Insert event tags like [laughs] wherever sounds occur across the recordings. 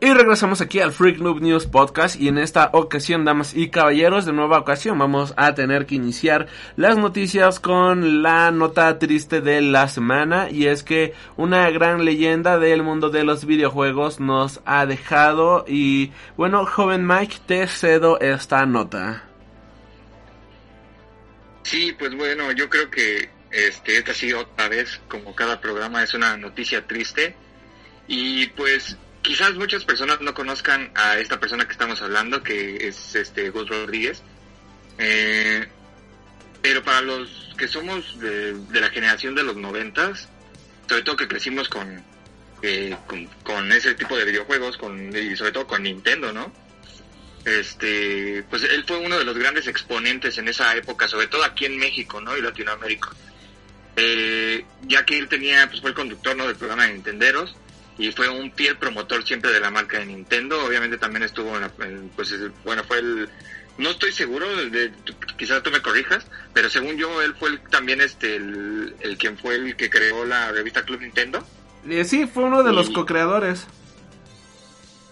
Y regresamos aquí al Freak Noob News Podcast. Y en esta ocasión, damas y caballeros, de nueva ocasión vamos a tener que iniciar las noticias con la nota triste de la semana. Y es que una gran leyenda del mundo de los videojuegos nos ha dejado. Y bueno, joven Mike, te cedo esta nota. Sí, pues bueno, yo creo que este, esta sí otra vez, como cada programa, es una noticia triste. Y pues quizás muchas personas no conozcan a esta persona que estamos hablando, que es este Gus Rodríguez. Eh, pero para los que somos de, la generación de los noventas, sobre todo que crecimos eh, con, con, ese tipo de videojuegos, con, y sobre todo con Nintendo, ¿no? Este, pues él fue uno de los grandes exponentes en esa época, sobre todo aquí en México, ¿no? Y Latinoamérica. Eh, ya que él tenía, pues fue el conductor, ¿no? Del programa de Nintenderos y fue un fiel promotor siempre de la marca de Nintendo. Obviamente también estuvo en, la, pues bueno, fue el no estoy seguro, de, quizás tú me corrijas, pero según yo él fue también este el, el quien fue el que creó la revista Club Nintendo. Eh, sí, fue uno de los co-creadores.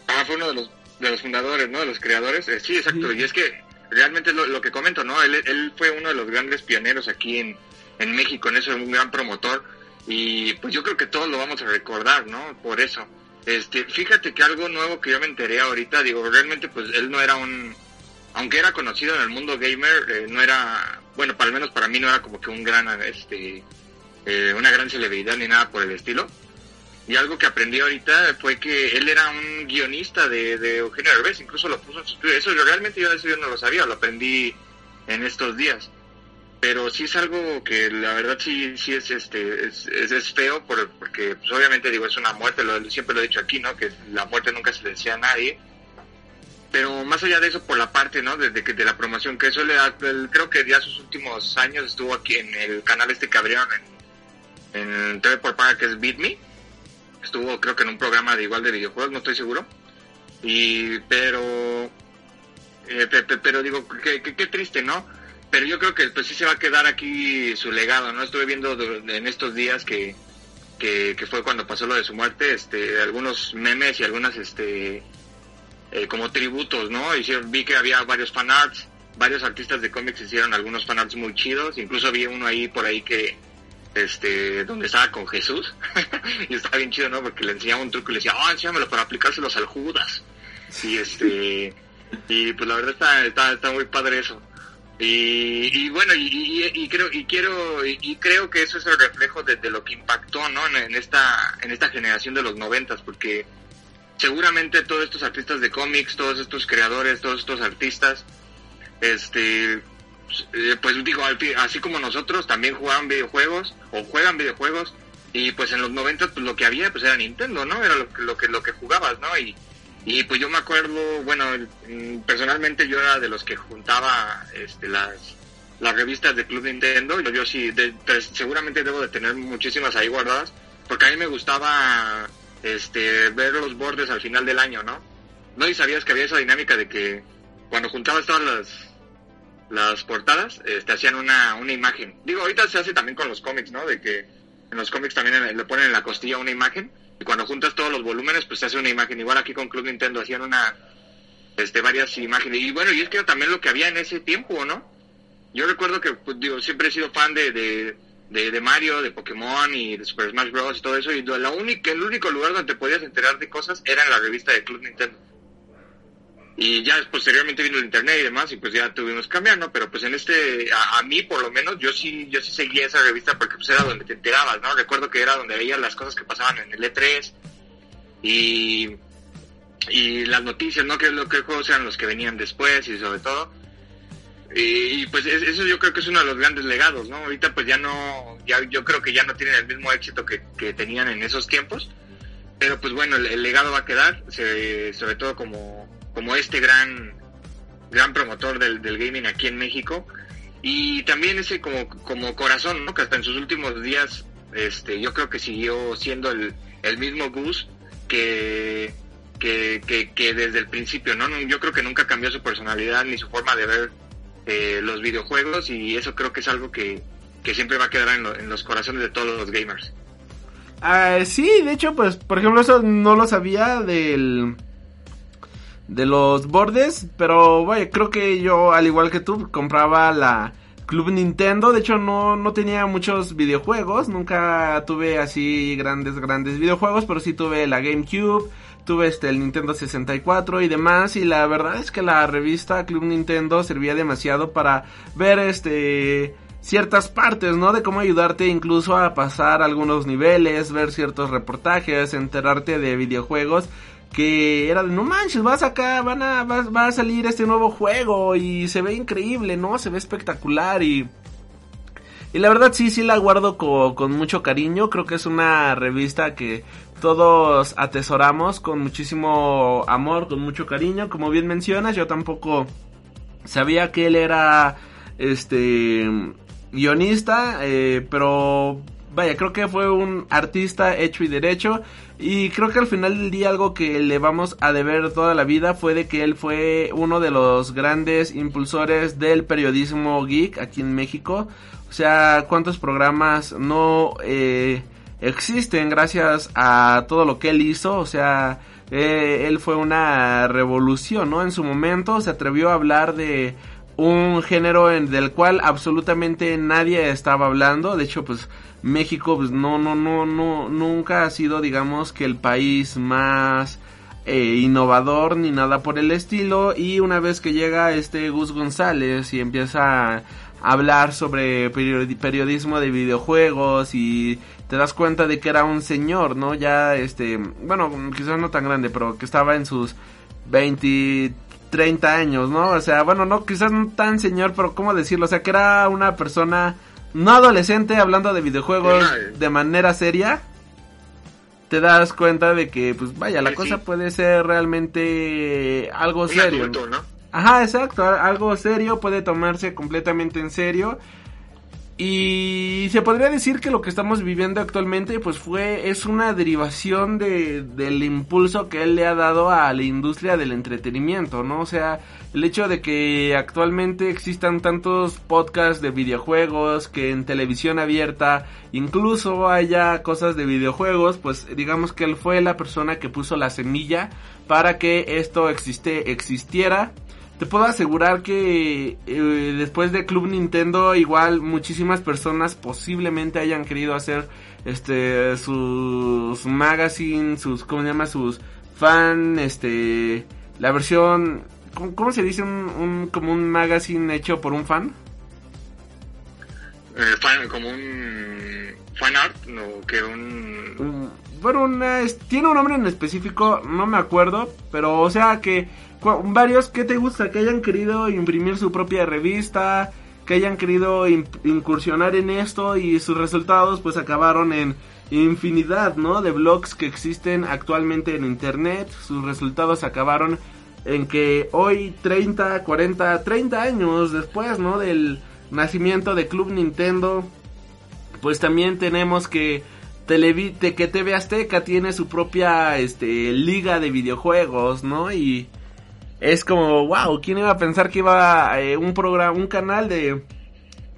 Ah, fue uno de los de los fundadores, ¿no? De los creadores. Eh, sí, exacto. Y es que realmente es lo, que comento, ¿no? Él, él fue uno de los grandes pioneros aquí en, en México, en eso, un gran promotor y pues yo creo que todos lo vamos a recordar, ¿no? Por eso. Este, fíjate que algo nuevo que yo me enteré ahorita, digo, realmente pues él no era un, aunque era conocido en el mundo gamer, eh, no era, bueno, para al menos para mí no era como que un gran, este, eh, una gran celebridad ni nada por el estilo. Y algo que aprendí ahorita fue que él era un guionista de, de Eugenio Derbez, incluso lo puso en su Eso realmente yo, eso yo no lo sabía, lo aprendí en estos días pero sí es algo que la verdad sí sí es este es, es, feo porque pues obviamente digo es una muerte lo, siempre lo he dicho aquí no que la muerte nunca se le decía a nadie. Pero más allá de eso por la parte no desde que de la promoción que eso le da creo que ya sus últimos años estuvo aquí en el canal este que abrieron en, en TV por Paga que es Beat Me. Estuvo creo que en un programa de igual de videojuegos no estoy seguro. Y pero eh, pero digo qué triste no pero yo creo que pues sí se va a quedar aquí su legado, ¿no? Estuve viendo en estos días que, que, fue cuando pasó lo de su muerte, este, algunos memes y algunas, este, eh, como tributos, ¿no? Hicieron, vi que había varios fanarts, varios artistas de cómics hicieron algunos fanarts muy chidos, incluso vi uno ahí por ahí que, este, donde estaba con Jesús, [laughs] y estaba bien chido, ¿no? Porque le enseñaba un truco y le decía, oh, enséñamelo para aplicárselos al Judas. Y este, y pues la verdad está, está, está muy padre eso. Y, bueno, y, creo y quiero y, creo que eso es el reflejo de, lo que impactó, ¿no? En, esta en esta generación de los noventas, porque seguramente todos estos artistas de cómics, todos estos creadores, todos estos artistas, este, pues, pues digo, así como nosotros también jugaban videojuegos o juegan videojuegos y pues en los noventas pues lo que había pues era Nintendo, ¿no? Era lo, lo que lo que jugabas, ¿no? Y y pues yo me acuerdo, bueno, mm, personalmente yo era de los que juntaba este, las, las revistas de Club Nintendo. Yo, yo sí, pues, seguramente debo de tener muchísimas ahí guardadas, porque a mí me gustaba este, ver los bordes al final del año, ¿no? No y sabías que había esa dinámica de que cuando juntabas todas las, las portadas, este, hacían una, una imagen. Digo, ahorita se hace también con los cómics, ¿no? De que en los cómics también le ponen en la costilla una imagen y cuando juntas todos los volúmenes, pues se hace una imagen. Igual aquí con Club Nintendo hacían una, este, varias imágenes. Y bueno, y es que era también lo que había en ese tiempo, ¿no? Yo recuerdo que, pues, digo, siempre he sido fan de, de, de, Mario, de Pokémon y de Super Smash Bros. y todo eso. Y la única, el único lugar donde te podías enterar de cosas era en la revista de Club Nintendo. Y ya posteriormente vino el internet y demás, y pues ya tuvimos que cambiar, ¿no? Pero pues en este, a, mí por lo menos, yo sí, yo sí seguía esa revista porque pues era donde te enterabas, ¿no? Recuerdo que era donde veías las cosas que pasaban en el E3 y, y las noticias, ¿no? Que, lo, que juegos eran los que venían después y sobre todo. Y, pues eso yo creo que es uno de los grandes legados, ¿no? Ahorita pues ya no, ya yo creo que ya no tienen el mismo éxito que, que tenían en esos tiempos pero pues bueno, el, legado va a quedar, sobre todo como, como este gran, gran promotor del, del gaming aquí en México y también ese como, como corazón, ¿no? Que hasta en sus últimos días, este, yo creo que siguió siendo el, el mismo Gus que, que, que, desde el principio, ¿no? Yo creo que nunca cambió su personalidad ni su forma de ver eh, los videojuegos y eso creo que es algo que, que siempre va a quedar en, en los corazones de todos los gamers. Ah, sí, de hecho, pues, por ejemplo, eso no lo sabía del de los bordes, pero vaya, creo que yo, al igual que tú, compraba la Club Nintendo. De hecho, no, no tenía muchos videojuegos, nunca tuve así grandes, grandes videojuegos, pero sí tuve la GameCube, tuve este, el Nintendo 64 y demás. Y la verdad es que la revista Club Nintendo servía demasiado para ver este ciertas partes, ¿no? De cómo ayudarte incluso a pasar algunos niveles, ver ciertos reportajes, enterarte de videojuegos que era de no manches, vas acá, van a, va, a salir este nuevo juego y se ve increíble, ¿no? Se ve espectacular y... Y la verdad sí, sí la guardo con, mucho cariño, creo que es una revista que todos atesoramos con muchísimo amor, con mucho cariño, como bien mencionas, yo tampoco sabía que él era este guionista, eh, pero vaya, creo que fue un artista hecho y derecho y creo que al final del día algo que le vamos a deber toda la vida fue de que él fue uno de los grandes impulsores del periodismo geek aquí en México. O sea, cuántos programas no eh, existen gracias a todo lo que él hizo. O sea, eh, él fue una revolución, ¿no? En su momento se atrevió a hablar de un género del cual absolutamente nadie estaba hablando. De hecho, pues México pues no no no no nunca ha sido digamos que el país más eh, innovador ni nada por el estilo y una vez que llega este Gus González y empieza a hablar sobre periodismo de videojuegos y te das cuenta de que era un señor, ¿no? Ya este, bueno, quizás no tan grande, pero que estaba en sus 20 30 años, ¿no? O sea, bueno, no quizás no tan señor, pero cómo decirlo, o sea, que era una persona no adolescente hablando de videojuegos de manera seria, te das cuenta de que, pues vaya, la cosa puede ser realmente algo serio. Ajá, exacto, algo serio, puede tomarse completamente en serio y se podría decir que lo que estamos viviendo actualmente pues fue es una derivación de, del impulso que él le ha dado a la industria del entretenimiento, ¿no? O sea, el hecho de que actualmente existan tantos podcasts de videojuegos, que en televisión abierta incluso haya cosas de videojuegos, pues digamos que él fue la persona que puso la semilla para que esto existe, existiera te puedo asegurar que eh, después de Club Nintendo igual muchísimas personas posiblemente hayan querido hacer este sus magazines, sus cómo se llama sus fan este la versión ¿cómo, se dice un, como un magazine hecho por un fan? Eh, fan como un fan art, no que un bueno, tiene un nombre en específico, no me acuerdo, pero o sea que varios que te gusta que hayan querido imprimir su propia revista, que hayan querido incursionar en esto y sus resultados pues acabaron en infinidad, ¿no? De blogs que existen actualmente en internet, sus resultados acabaron en que hoy 30, 40, 30 años después, ¿no? Del nacimiento de Club Nintendo, pues también tenemos que Televite, que TV Azteca tiene su propia este liga de videojuegos, ¿no? Y es como, wow, ¿quién iba a pensar que iba eh, un programa, un canal de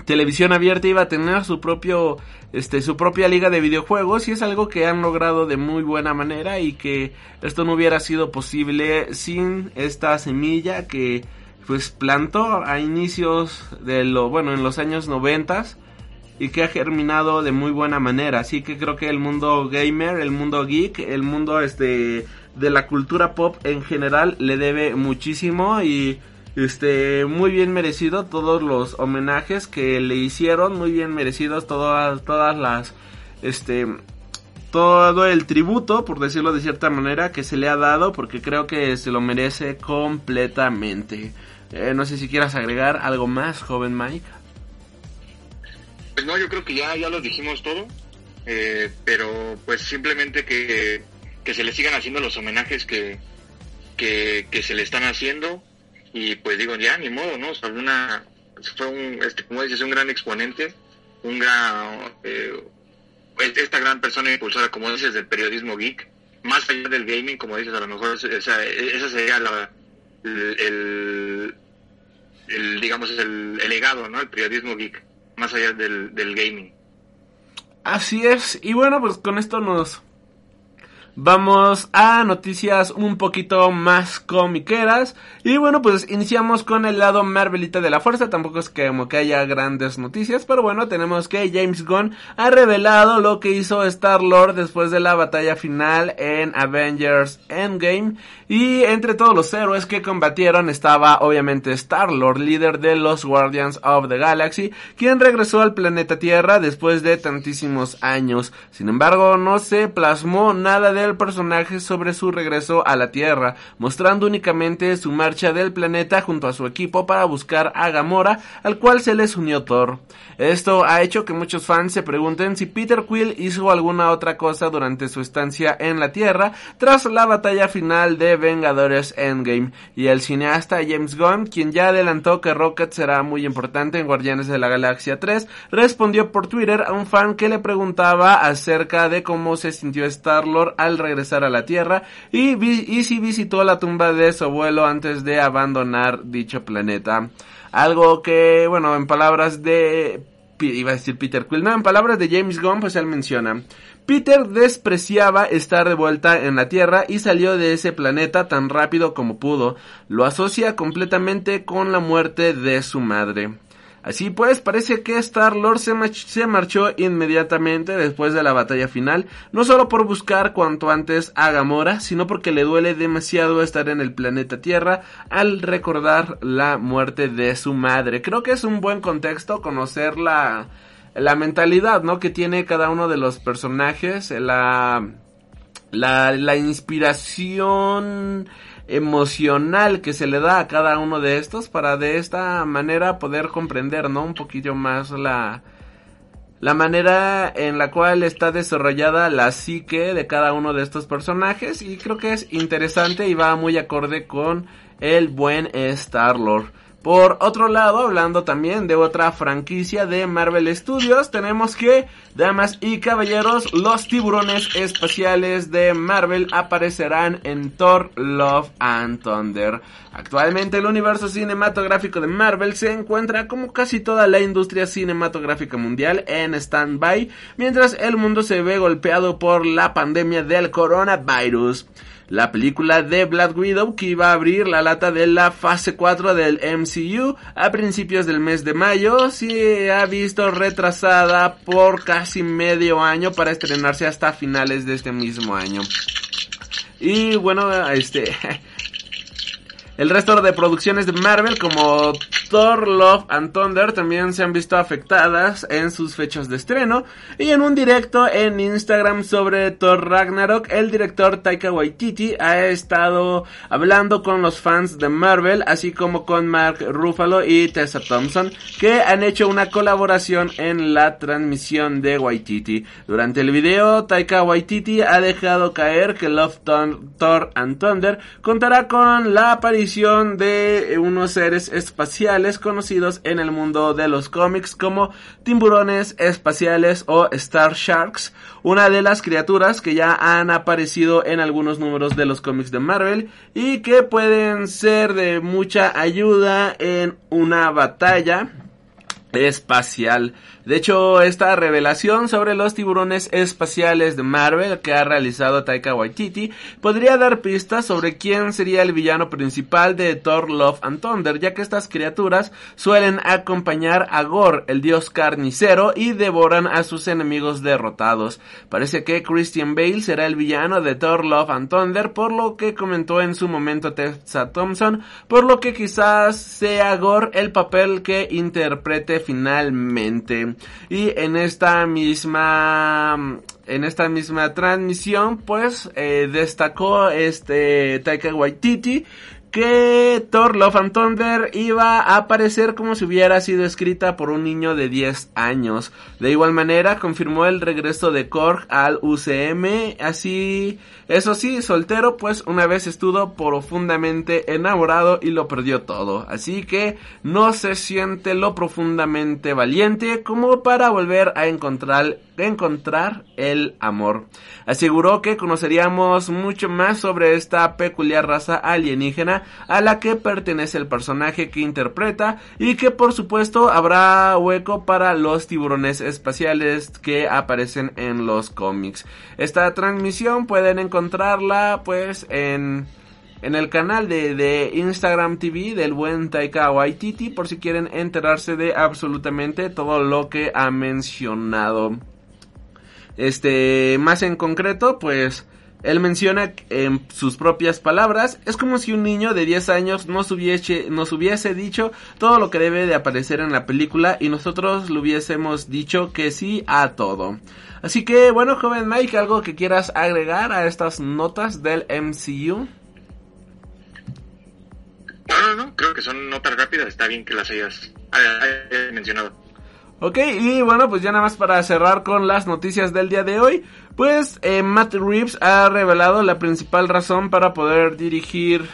televisión abierta iba a tener su propio, este, su propia liga de videojuegos y es algo que han logrado de muy buena manera y que esto no hubiera sido posible sin esta semilla que pues plantó a inicios de lo, bueno, en los años noventas y que ha germinado de muy buena manera. Así que creo que el mundo gamer, el mundo geek, el mundo este de la cultura pop en general le debe muchísimo y este muy bien merecido todos los homenajes que le hicieron, muy bien merecidos todas todas las este todo el tributo, por decirlo de cierta manera, que se le ha dado porque creo que se lo merece completamente. Eh, no sé si quieras agregar algo más, joven Mike. Pues no, yo creo que ya, ya lo dijimos todo, eh, pero pues simplemente que que se le sigan haciendo los homenajes que, que, se le están haciendo y pues digo, ya ni modo, ¿no? O sea, fue un, este, como dices, un gran exponente, un gran, eh, esta gran persona impulsora, como dices, del periodismo geek, más allá del gaming, como dices, a lo mejor esa, esa sería la, el, el, digamos, el, el, legado, ¿no? El periodismo geek, más allá del, del gaming. Así es, y bueno, pues con esto nos Vamos a noticias un poquito más comiqueras. Y bueno, pues iniciamos con el lado Marvelita de la fuerza. Tampoco es que como que haya grandes noticias. Pero bueno, tenemos que James Gunn ha revelado lo que hizo Star Lord después de la batalla final en Avengers Endgame. Y entre todos los héroes que combatieron estaba obviamente Star Lord, líder de los Guardians of the Galaxy, quien regresó al planeta Tierra después de tantísimos años. Sin embargo, no se plasmó nada de personaje sobre su regreso a la Tierra, mostrando únicamente su marcha del planeta junto a su equipo para buscar a Gamora, al cual se les unió Thor. Esto ha hecho que muchos fans se pregunten si Peter Quill hizo alguna otra cosa durante su estancia en la Tierra tras la batalla final de Vengadores Endgame, y el cineasta James Gunn, quien ya adelantó que Rocket será muy importante en Guardianes de la Galaxia 3, respondió por Twitter a un fan que le preguntaba acerca de cómo se sintió Star-Lord al regresar a la Tierra y, si visitó la tumba de su abuelo antes de abandonar dicho planeta. Algo que, bueno, en palabras de... iba a decir Peter Quill, no, en palabras de James Gunn, pues él menciona... Peter despreciaba estar de vuelta en la Tierra y salió de ese planeta tan rápido como pudo. Lo asocia completamente con la muerte de su madre. Así pues, parece que Star-Lord se, marchó inmediatamente después de la batalla final, no solo por buscar cuanto antes a Gamora, sino porque le duele demasiado estar en el planeta Tierra al recordar la muerte de su madre. Creo que es un buen contexto conocer la, la mentalidad, ¿no? Que tiene cada uno de los personajes, la, la, la inspiración emocional que se le da a cada uno de estos para de esta manera poder comprender, ¿no? Un poquito más la, la manera en la cual está desarrollada la psique de cada uno de estos personajes y creo que es interesante y va muy acorde con el buen Star-Lord. Por otro lado, hablando también de otra franquicia de Marvel Studios, tenemos que, damas y caballeros, los tiburones espaciales de Marvel aparecerán en Thor Love and Thunder. Actualmente el universo cinematográfico de Marvel se encuentra como casi toda la industria cinematográfica mundial en stand-by, mientras el mundo se ve golpeado por la pandemia del coronavirus la película de Black Widow que iba a abrir la lata de la fase 4 del MCU a principios del mes de mayo se ha visto retrasada por casi medio año para estrenarse hasta finales de este mismo año. Y bueno, este [laughs] El resto de producciones de Marvel como Thor, Love and Thunder también se han visto afectadas en sus fechas de estreno. Y en un directo en Instagram sobre Thor Ragnarok, el director Taika Waititi ha estado hablando con los fans de Marvel, así como con Mark Ruffalo y Tessa Thompson, que han hecho una colaboración en la transmisión de Waititi. Durante el video, Taika Waititi ha dejado caer que Love Thor and Thunder contará con la aparición de unos seres espaciales conocidos en el mundo de los cómics como tiburones espaciales o Star Sharks, una de las criaturas que ya han aparecido en algunos números de los cómics de Marvel y que pueden ser de mucha ayuda en una batalla espacial. De hecho, esta revelación sobre los tiburones espaciales de Marvel que ha realizado Taika Waititi podría dar pistas sobre quién sería el villano principal de Thor Love and Thunder, ya que estas criaturas suelen acompañar a Gore, el dios carnicero, y devoran a sus enemigos derrotados. Parece que Christian Bale será el villano de Thor Love and Thunder, por lo que comentó en su momento Tessa Thompson, por lo que quizás sea Gore el papel que interprete finalmente. Y en esta misma en esta misma transmisión pues eh, destacó este Taika Waititi que Thor Love and Thunder iba a aparecer como si hubiera sido escrita por un niño de 10 años. De igual manera, confirmó el regreso de Korg al UCM, así, eso sí, soltero, pues una vez estuvo profundamente enamorado y lo perdió todo. Así que no se siente lo profundamente valiente como para volver a encontrar, encontrar el amor. Aseguró que conoceríamos mucho más sobre esta peculiar raza alienígena a la que pertenece el personaje que interpreta y que por supuesto habrá hueco para los tiburones espaciales que aparecen en los cómics. Esta transmisión pueden encontrarla pues en en el canal de, de, Instagram TV del buen Taika Waititi por si quieren enterarse de absolutamente todo lo que ha mencionado. Este, más en concreto, pues él menciona en sus propias palabras, es como si un niño de 10 años nos hubiese, dicho todo lo que debe de aparecer en la película y nosotros le hubiésemos dicho que sí a todo. Así que bueno, joven Mike, ¿algo que quieras agregar a estas notas del MCU? No, no, no, creo que son notas rápidas, está bien que las hayas mencionado. Ok, y bueno, pues ya nada más para cerrar con las noticias del día de hoy, pues eh, Matt Reeves ha revelado la principal razón para poder dirigir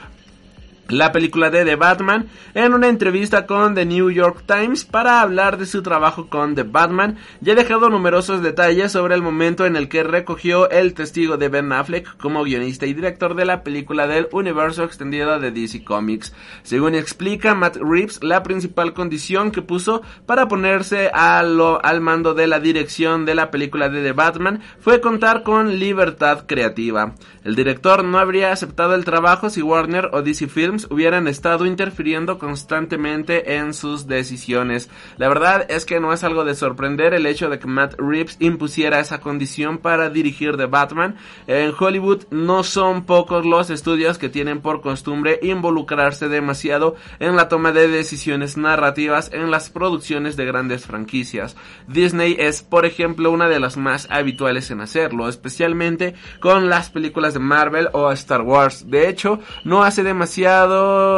la película de The Batman en una entrevista con The New York Times para hablar de su trabajo con The Batman y ha dejado numerosos detalles sobre el momento en el que recogió el testigo de Ben Affleck como guionista y director de la película del universo extendido de DC Comics. Según explica Matt Reeves, la principal condición que puso para ponerse al mando de la dirección de la película de The Batman fue contar con libertad creativa. El director no habría aceptado el trabajo si Warner o DC Hubieran estado interfiriendo constantemente en sus decisiones. La verdad es que no es algo de sorprender el hecho de que Matt Reeves impusiera esa condición para dirigir The Batman. En Hollywood no son pocos los estudios que tienen por costumbre involucrarse demasiado en la toma de decisiones narrativas en las producciones de grandes franquicias. Disney es, por ejemplo, una de las más habituales en hacerlo, especialmente con las películas de Marvel o Star Wars. De hecho, no hace demasiado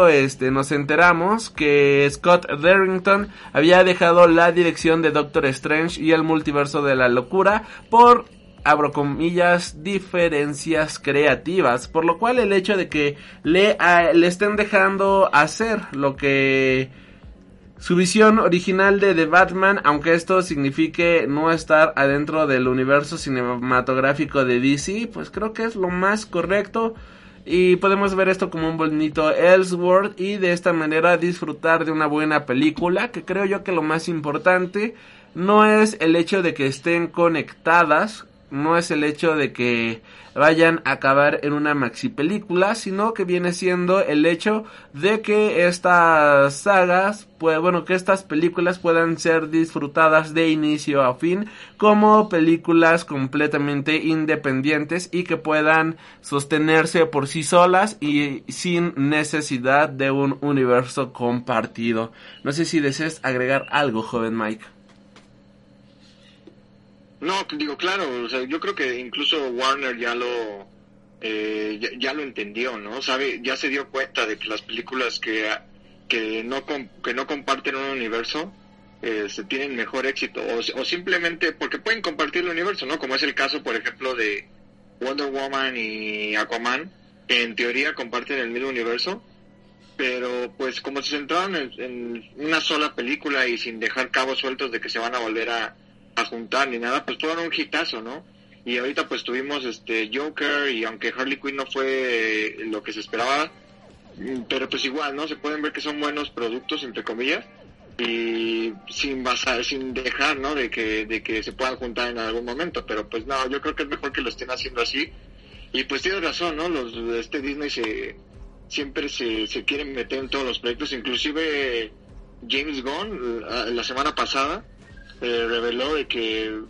este, nos enteramos que Scott Derrington había dejado la dirección de Doctor Strange y el multiverso de la locura por abro diferencias creativas, por lo cual el hecho de que le, le estén dejando hacer lo que su visión original de The Batman, aunque esto signifique no estar adentro del universo cinematográfico de DC, pues creo que es lo más correcto y podemos ver esto como un bonito Ellsworth y de esta manera disfrutar de una buena película que creo yo que lo más importante no es el hecho de que estén conectadas no es el hecho de que vayan a acabar en una maxi película, sino que viene siendo el hecho de que estas sagas, pues bueno, que estas películas puedan ser disfrutadas de inicio a fin como películas completamente independientes y que puedan sostenerse por sí solas y sin necesidad de un universo compartido. No sé si deseas agregar algo, joven Mike. No, digo, claro, o sea, yo creo que incluso Warner ya lo eh, ya, lo entendió, ¿no? Sabe, ya se dio cuenta de que las películas que, que, no, que no comparten un universo eh, se tienen mejor éxito, o, simplemente porque pueden compartir el universo, ¿no? Como es el caso, por ejemplo, de Wonder Woman y Aquaman, que en teoría comparten el mismo universo, pero pues como se centraron en una sola película y sin dejar cabos sueltos de que se van a volver a a juntar ni nada, pues todo un hitazo, ¿no? Y ahorita pues tuvimos este Joker y aunque Harley Quinn no fue lo que se esperaba, mm, pero pues igual, ¿no? Se pueden ver que son buenos productos, entre comillas, y sin basar, sin dejar, ¿no? De que, de que se puedan juntar en algún momento, pero pues no, yo creo que es mejor que lo estén haciendo así. Y pues tienes razón, ¿no? Los, este Disney se, siempre se, se quieren meter en todos los proyectos, inclusive James Gunn la semana pasada eh, reveló de que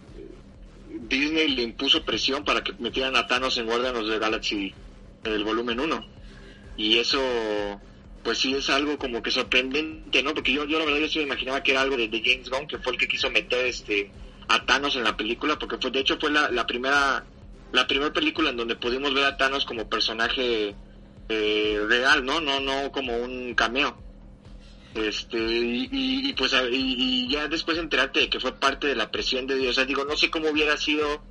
Disney le impuso presión para que metieran a Thanos en Guardianes de Galaxy el volumen 1. Y eso, pues sí es algo como que sorprendente, ¿no? Porque yo, yo la verdad yo sí me imaginaba que era algo de, James Gunn, que fue el que quiso meter este a Thanos en la película, porque fue, de hecho fue la, la primera la primera película en donde pudimos ver a Thanos como personaje eh, real, ¿no? No, no como un cameo. Este, y, pues y, ya después enterarte de que fue parte de la presión de Dios. O sea, digo, no sé cómo hubiera sido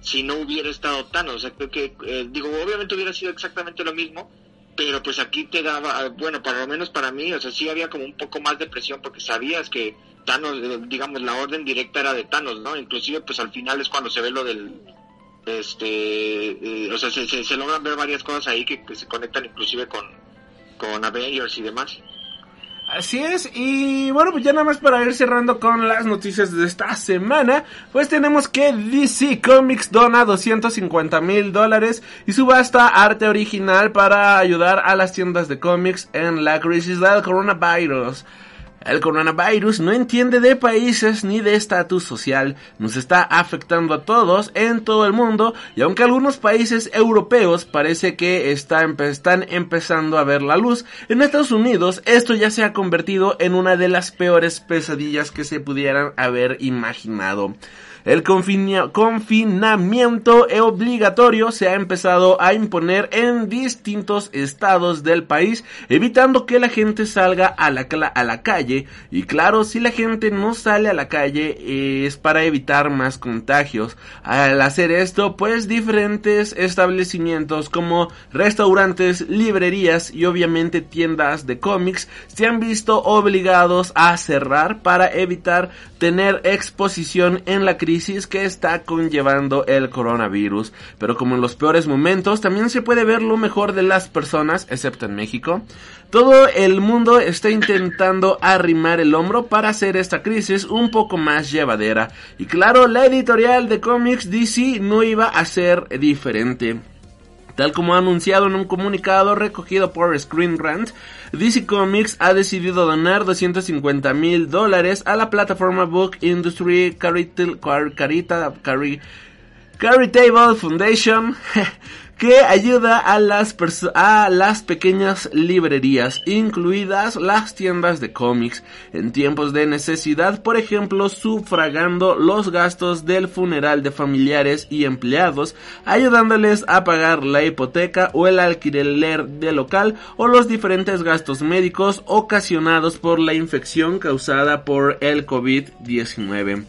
si no hubiera estado Thanos. O sea, creo que, eh, digo, obviamente hubiera sido exactamente lo mismo, pero pues aquí te daba, bueno, para lo menos para mí, o sea, sí había como un poco más de presión porque sabías que Thanos, eh, digamos, la orden directa era de Thanos, ¿no? Inclusive, pues al final es cuando se ve lo del, este, eh, o sea, se, se, logran ver varias cosas ahí que, que se conectan inclusive con, con Avengers y demás. Así es, y bueno, pues ya nada más para ir cerrando con las noticias de esta semana, pues tenemos que DC Comics dona 250 mil dólares y subasta arte original para ayudar a las tiendas de cómics en la crisis del coronavirus. El coronavirus no entiende de países ni de estatus social, nos está afectando a todos en todo el mundo y aunque algunos países europeos parece que están empezando a ver la luz, en Estados Unidos esto ya se ha convertido en una de las peores pesadillas que se pudieran haber imaginado. El confinamiento obligatorio se ha empezado a imponer en distintos estados del país, evitando que la gente salga a la, a la calle. Y claro, si la gente no sale a la calle es para evitar más contagios. Al hacer esto, pues diferentes establecimientos como restaurantes, librerías y obviamente tiendas de cómics se han visto obligados a cerrar para evitar tener exposición en la crisis que está conllevando el coronavirus. Pero como en los peores momentos, también se puede ver lo mejor de las personas, excepto en México. Todo el mundo está intentando arrimar el hombro para hacer esta crisis un poco más llevadera. Y claro, la editorial de cómics DC no iba a ser diferente. Tal como ha anunciado en un comunicado recogido por Screen Rant, DC Comics ha decidido donar 250 mil dólares a la plataforma Book Industry Charitable Foundation [laughs] que ayuda a las, a las pequeñas librerías, incluidas las tiendas de cómics, en tiempos de necesidad, por ejemplo, sufragando los gastos del funeral de familiares y empleados, ayudándoles a pagar la hipoteca o el alquiler de local o los diferentes gastos médicos ocasionados por la infección causada por el COVID-19.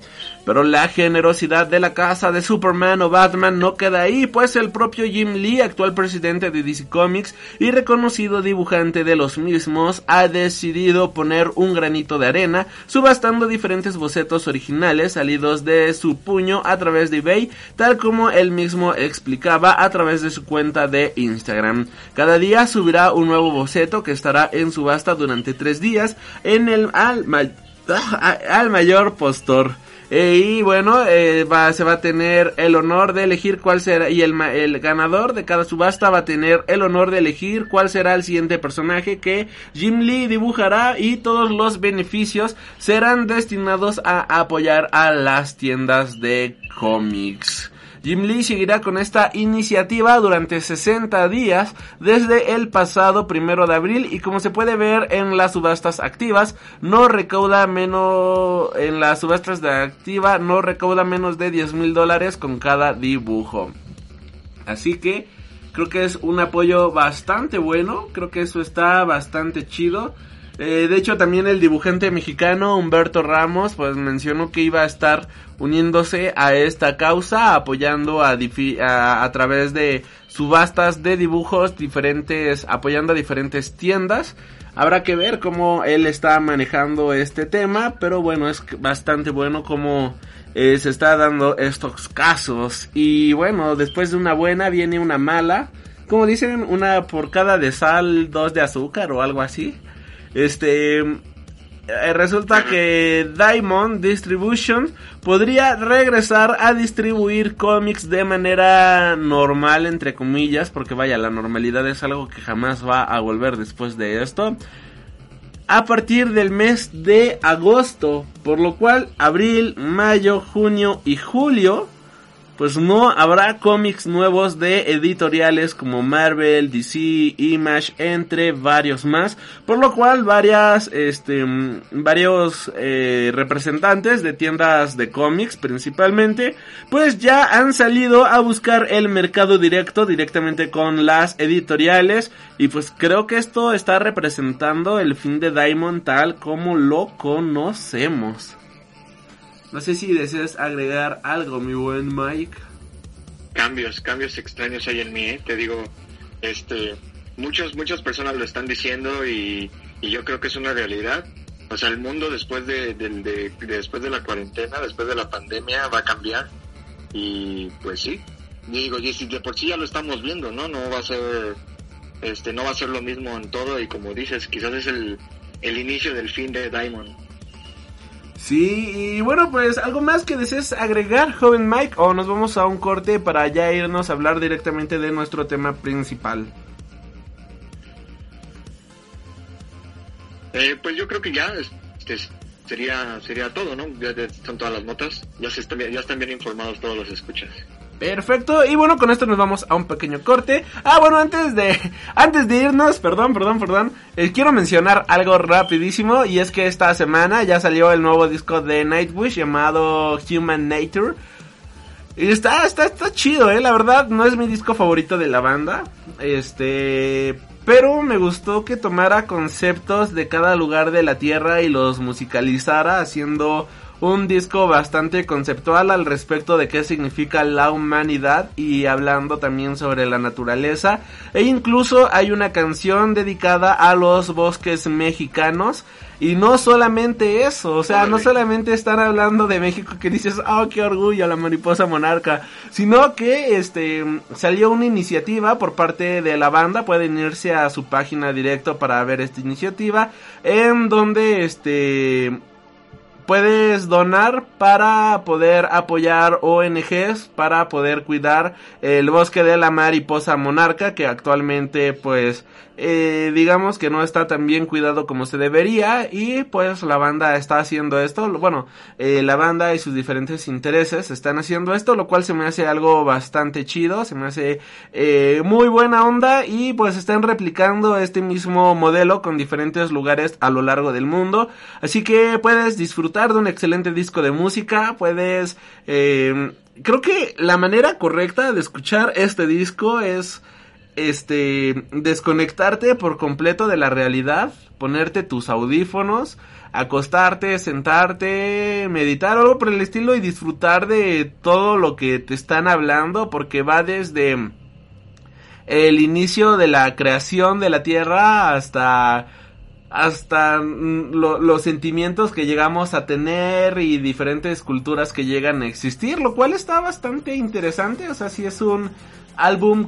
Pero la generosidad de la casa de Superman o Batman no queda ahí, pues el propio Jim Lee, actual presidente de DC Comics y reconocido dibujante de los mismos, ha decidido poner un granito de arena, subastando diferentes bocetos originales salidos de su puño a través de eBay, tal como él mismo explicaba a través de su cuenta de Instagram. Cada día subirá un nuevo boceto que estará en subasta durante tres días en el al, [laughs] al mayor postor. Eh, y bueno, eh, va, se va a tener el honor de elegir cuál será, y el, el ganador de cada subasta va a tener el honor de elegir cuál será el siguiente personaje que Jim Lee dibujará y todos los beneficios serán destinados a apoyar a las tiendas de cómics. Jim Lee seguirá con esta iniciativa durante 60 días desde el pasado primero de abril y como se puede ver en las subastas activas no recauda menos en las subastas de activa no recauda menos de 10 mil dólares con cada dibujo. Así que creo que es un apoyo bastante bueno, creo que eso está bastante chido. Eh, de hecho, también el dibujante mexicano Humberto Ramos, pues mencionó que iba a estar uniéndose a esta causa, apoyando a, a, través de subastas de dibujos diferentes, apoyando a diferentes tiendas. Habrá que ver cómo él está manejando este tema, pero bueno, es bastante bueno como eh, se está dando estos casos. Y bueno, después de una buena viene una mala. Como dicen, una por cada de sal, dos de azúcar o algo así. Este, eh, resulta que Diamond Distribution podría regresar a distribuir cómics de manera normal, entre comillas, porque vaya, la normalidad es algo que jamás va a volver después de esto. A partir del mes de agosto, por lo cual abril, mayo, junio y julio pues no habrá cómics nuevos de editoriales como Marvel, DC, Image, entre varios más, por lo cual varias, este, mm, varios eh, representantes de tiendas de cómics principalmente, pues ya han salido a buscar el mercado directo directamente con las editoriales y pues creo que esto está representando el fin de Diamond tal como lo conocemos. No sé si deseas agregar algo, mi buen Mike. Cambios, cambios extraños hay en mí, ¿eh? te digo, este, muchos, muchas personas lo están diciendo y, yo creo que es una realidad. O sea, el mundo después de, después de la cuarentena, después de la pandemia, va a cambiar. Y pues sí, digo, y si de por sí ya lo estamos viendo, ¿no? No va a ser, este, no va a ser lo mismo en todo y como dices, quizás es el, el inicio del fin de Diamond. Sí, y bueno, pues algo más que desees agregar, joven Mike, o nos vamos a un corte para ya irnos a hablar directamente de nuestro tema principal. Eh, pues yo creo que ya este, sería sería todo, ¿no? Ya son todas las notas, ya, se están, ya están bien informados todos los escuchas. Perfecto, y bueno, con esto nos vamos a un pequeño corte. Ah, bueno, antes de antes de irnos, perdón, perdón, perdón, eh, quiero mencionar algo rapidísimo y es que esta semana ya salió el nuevo disco de Nightwish llamado Human Nature. Y está, está, está chido, eh, la verdad, no es mi disco favorito de la banda. Este, pero me gustó que tomara conceptos de cada lugar de la Tierra y los musicalizara haciendo un disco bastante conceptual al respecto de qué significa la humanidad y hablando también sobre la naturaleza. E incluso hay una canción dedicada a los bosques mexicanos. Y no solamente eso, o sea, no solamente están hablando de México que dices, oh, qué orgullo, la mariposa monarca, sino que este salió una iniciativa por parte de la banda, pueden irse a su página directo para ver esta iniciativa, en donde este puedes donar para poder apoyar ONGs, para poder cuidar el bosque de la mariposa monarca, que actualmente pues eh, digamos que no está tan bien cuidado como se debería y pues la banda está haciendo esto, bueno, eh, la banda y sus diferentes intereses están haciendo esto, lo cual se me hace algo bastante chido, se me hace eh, muy buena onda y pues están replicando este mismo modelo con diferentes lugares a lo largo del mundo, así que puedes disfrutar de un excelente disco de música, puedes... creo que la manera correcta de escuchar este disco es este, desconectarte por completo de la realidad, ponerte tus audífonos, acostarte, sentarte, meditar o algo por el estilo y disfrutar de todo lo que te están hablando porque va desde el inicio de la creación de la tierra hasta hasta mm, los sentimientos que llegamos a tener y diferentes culturas que llegan a existir, lo cual está bastante interesante, o sea, si es un álbum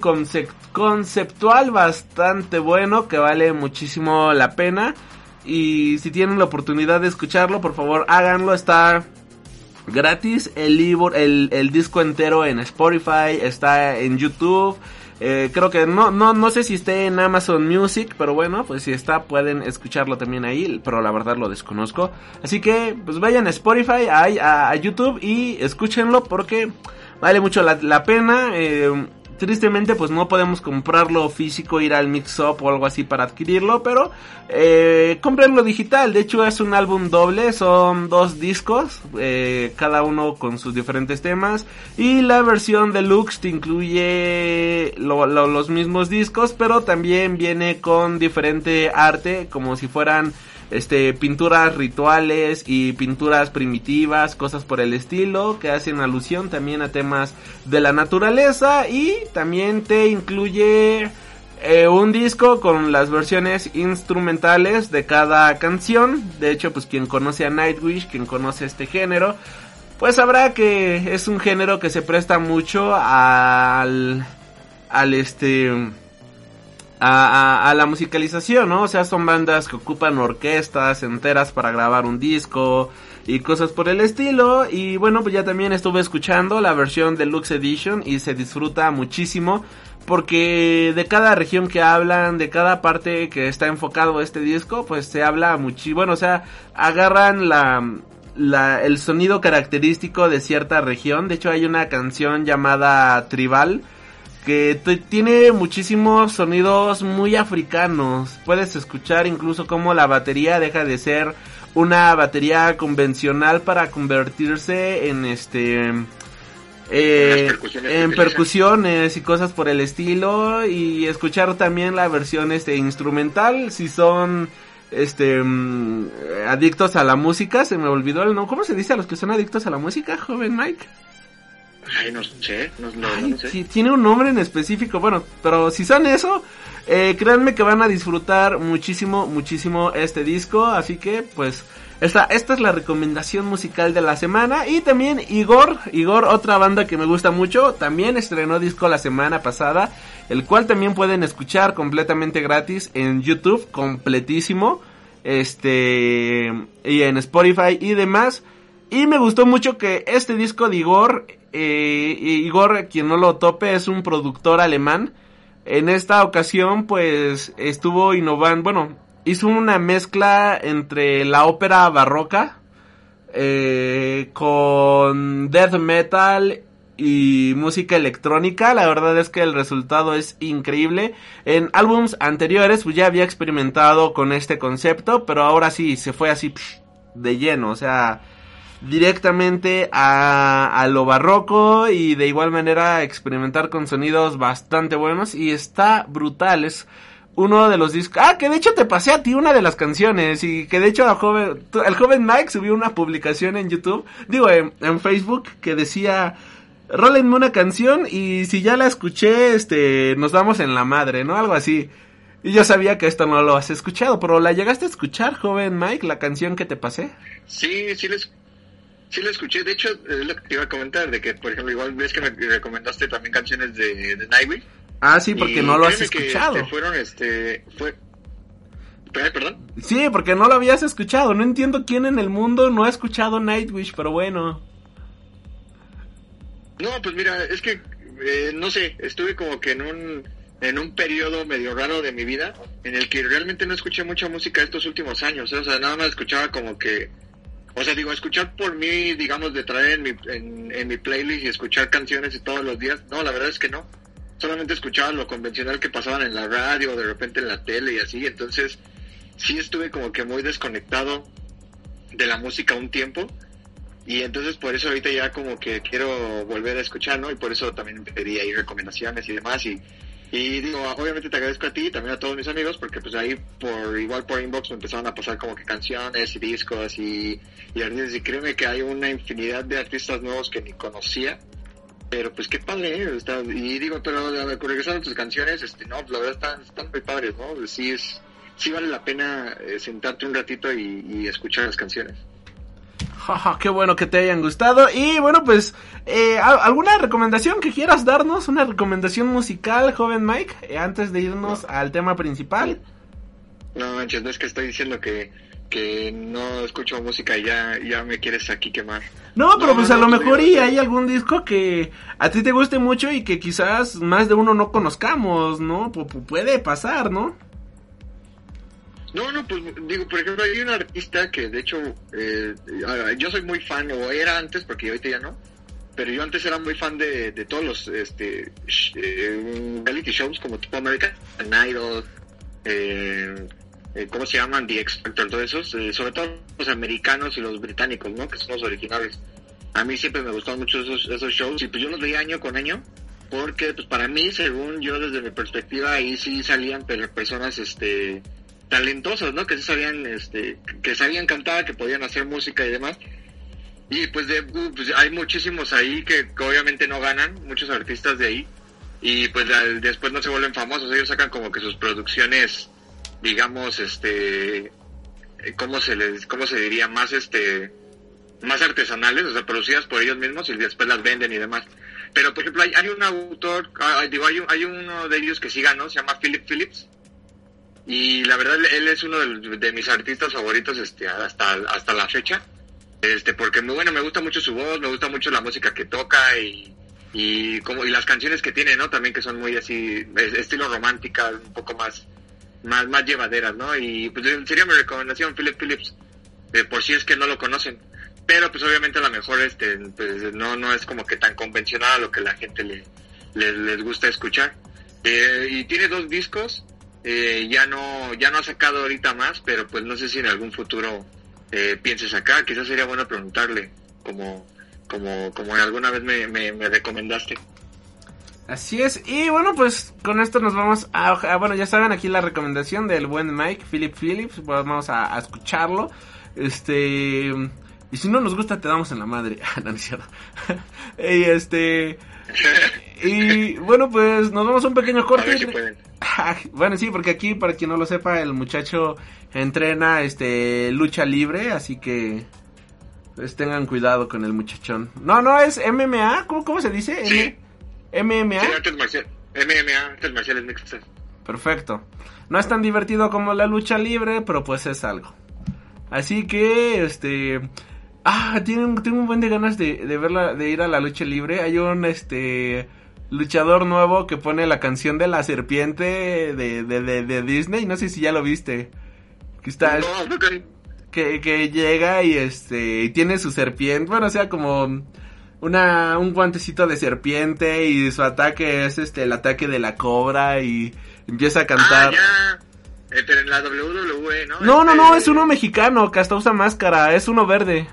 conceptual bastante bueno que vale muchísimo la pena. Y si tienen la oportunidad de escucharlo, por favor háganlo. Está gratis el, el, el disco entero en Spotify, está en YouTube. Eh, creo que no, no, no sé si esté en Amazon Music, pero bueno, pues si está pueden escucharlo también ahí, pero la verdad lo desconozco. Así que pues vayan a Spotify, a, a, YouTube y escúchenlo porque vale mucho la, la pena. Eh, Tristemente pues no podemos comprarlo físico, ir al mix up o algo así para adquirirlo, pero eh, comprenlo digital. De hecho es un álbum doble, son dos discos, eh, cada uno con sus diferentes temas. Y la versión deluxe te incluye los mismos discos, pero también viene con diferente arte, como si fueran este pinturas rituales y pinturas primitivas, cosas por el estilo que hacen alusión también a temas de la naturaleza y también te incluye eh, un disco con las versiones instrumentales de cada canción. De hecho, pues quien conoce a Nightwish, quien conoce este género, pues sabrá que es un género que se presta mucho al al este a, la musicalización, ¿no? O sea, son bandas que ocupan orquestas enteras para grabar un disco y cosas por el estilo. Y bueno, pues ya también estuve escuchando la versión Deluxe Edition y se disfruta muchísimo. Porque de cada región que hablan, de cada parte que está enfocado este disco, pues se habla muchísimo. Bueno, o sea, agarran la la, el sonido característico de cierta región. De hecho, hay una canción llamada Tribal que tiene muchísimos sonidos muy africanos. Puedes escuchar incluso cómo la batería deja de ser una batería convencional para convertirse en este eh, en percusiones y cosas por el estilo. Y escuchar también la versión este instrumental si son este mm, adictos a la música. Se me olvidó el nombre cómo se dice a los que son adictos a la música joven Mike Ay, no sé, no, sé. tiene un nombre en específico, bueno, pero si son eso, eh, créanme que van a disfrutar muchísimo, muchísimo este disco, así que pues esta, esta es la recomendación musical de la semana. Y también Igor, Igor, otra banda que me gusta mucho, también estrenó disco la semana pasada, el cual también pueden escuchar completamente gratis en YouTube, completísimo, este, y en Spotify y demás. Y me gustó mucho que este disco de Igor, eh, Igor, quien no lo tope, es un productor alemán. En esta ocasión, pues, estuvo innovando, bueno, hizo una mezcla entre la ópera barroca eh, con death metal y música electrónica. La verdad es que el resultado es increíble. En álbums anteriores pues ya había experimentado con este concepto, pero ahora sí se fue así de lleno, o sea, directamente a, a lo barroco y de igual manera experimentar con sonidos bastante buenos y está brutal. Es uno de los discos. Ah, que de hecho te pasé a ti una de las canciones. Y que de hecho el joven, Mike subió una publicación en YouTube, digo, en, Facebook, que decía. Rólenme una canción y si ya la escuché, este, nos damos en la madre, ¿no? Algo así. Y yo sabía que esto no lo has escuchado, pero ¿la llegaste a escuchar, joven Mike, la canción que te pasé? Sí, sí, les, sí la escuché. De hecho, es lo que te iba a comentar, de que, por ejemplo, igual ves que me recomendaste también canciones de, de Nightwish. Ah, sí, porque no lo has escuchado. Que, fueron, este, fue... ¿Perdón? Sí, porque no lo habías escuchado. No entiendo quién en el mundo no ha escuchado Nightwish, pero bueno. No, pues mira, es que, eh, no sé, estuve como que en un, en un periodo medio raro de mi vida en el que realmente no escuché mucha música estos últimos años. ¿eh? O sea, nada más escuchaba como que... O sea, digo, escuchar por mí, digamos, de traer en mi, en, mi playlist y escuchar canciones y todos los días. No, la verdad es que no solamente escuchaba lo convencional que pasaban en la radio, de repente en la tele y así, entonces sí estuve como que muy desconectado de la música un tiempo y entonces por eso ahorita ya como que quiero volver a escuchar, ¿no? Y por eso también pedí ahí recomendaciones y demás y, y digo, obviamente te agradezco a ti y también a todos mis amigos porque pues ahí por igual por inbox me empezaron a pasar como que canciones y discos y, y artistas y créeme que hay una infinidad de artistas nuevos que ni conocía pero pues qué padre, ¿eh? Está, y digo, pero regresando a tus canciones, este, no, la verdad están, están muy padres, ¿no? Sí, es, sí vale la pena eh, sentarte un ratito y, escuchar las canciones. Qué bueno que te hayan gustado. Y bueno, pues, eh, ¿alguna recomendación que quieras darnos? ¿Una recomendación musical, joven Mike? Eh, antes de irnos al tema principal. No manches, no es que estoy diciendo que que no escucho música y ya, ya me quieres aquí quemar. No, pero pues a lo mejor y hay algún disco que a ti te guste mucho y que quizás más de uno no conozcamos, ¿no? puede pasar, ¿no? No, no, pues digo, por ejemplo, hay un artista que de hecho eh, yo soy muy fan, o era antes, porque ahorita ya no, pero yo antes era muy fan de, de todos los este, eh, reality shows como tipo American Idol, eh, eh, ¿cómo se llaman? The X Factor, todos esos, eh, sobre todo los americanos y los británicos, ¿no? Que son los originales. A mí siempre me gustaron mucho esos, esos shows y pues yo los veía año con año porque pues para mí, según yo desde mi perspectiva, ahí sí salían personas este talentosas, ¿no? Que sí sabían, este, que sabían cantar, que podían hacer música y demás. Y pues, de, pues hay muchísimos ahí que, obviamente no ganan, muchos artistas de ahí. Y pues después no se vuelven famosos, ellos sacan como que sus producciones digamos, este, ¿cómo se les, cómo se diría? Más, este, más artesanales, o sea, producidas por ellos mismos y después las venden y demás. Pero, por ejemplo, hay, hay un autor, ah, digo, hay, hay uno de ellos que sí ganó, se llama Philip Phillips. Y la verdad, él es uno de, mis artistas favoritos este, hasta, hasta la fecha. Este, porque, bueno, me gusta mucho su voz, me gusta mucho la música que toca y, y, como, y las canciones que tiene, ¿no? También que son muy así, estilo romántica, un poco más, más, más llevaderas, ¿no? Y pues sería mi recomendación, Philip Phillips, por si es que no lo conocen. pero pues obviamente a lo mejor este pues, no no es como que tan convencional a lo que la gente le, les gusta escuchar eh, y tiene dos discos eh, ya no ya no ha sacado ahorita más pero pues no sé si en algún futuro eh, piense sacar quizás sería bueno preguntarle como como como alguna vez me, me, recomendaste Así es, y bueno, pues con esto nos vamos a, bueno, ya saben aquí la recomendación del buen Mike, Philip Phillips, pues vamos a, a escucharlo. Este, y si no nos gusta, te damos en la madre. [laughs] Ah, no, [laughs] y este. [laughs] Y bueno, pues nos vamos a un pequeño corte. Bueno, sí, porque aquí, para quien no lo sepa, el muchacho entrena este lucha libre, así que pues tengan cuidado con el muchachón. No, no, es MMA, ¿cómo, cómo se dice? Sí. MMA. Sí, artes marciales. MMA, artes marciales mixtas. Perfecto. No es tan divertido como la lucha libre, pero pues es algo. Así que, este, Ah, tengo, tengo un buen de ganas de, de verla, de ir a la lucha libre. Hay un este luchador nuevo que pone la canción de la serpiente de, de, de, Disney. No sé si ya lo viste. Que está. que, que llega y este. Y tiene su serpiente. Bueno, o sea, como una, un guantecito de serpiente. Y su ataque es este el ataque de la cobra. Y empieza a cantar. Ah, ya. Eh, pero en la WWE, ¿no? No, no, no, este, es uno mexicano que hasta usa máscara. Es uno verde.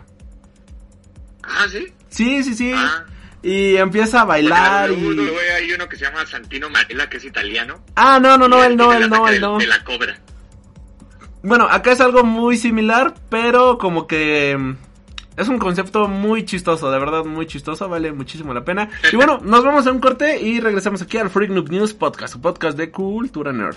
Ah, sí. Sí, sí, sí. Ah. Y empieza a bailar. y... hay uno que se llama Santino Marella, que es italiano. Ah, no, no, no, él no, él no, él no. De la cobra. Bueno, acá es algo muy similar, pero como que mm, es un concepto muy chistoso, de verdad muy chistoso, vale muchísimo la pena. [laughs] Y bueno, nos vamos a un corte y regresamos aquí al Freak Noob News Podcast, un podcast de cultura nerd.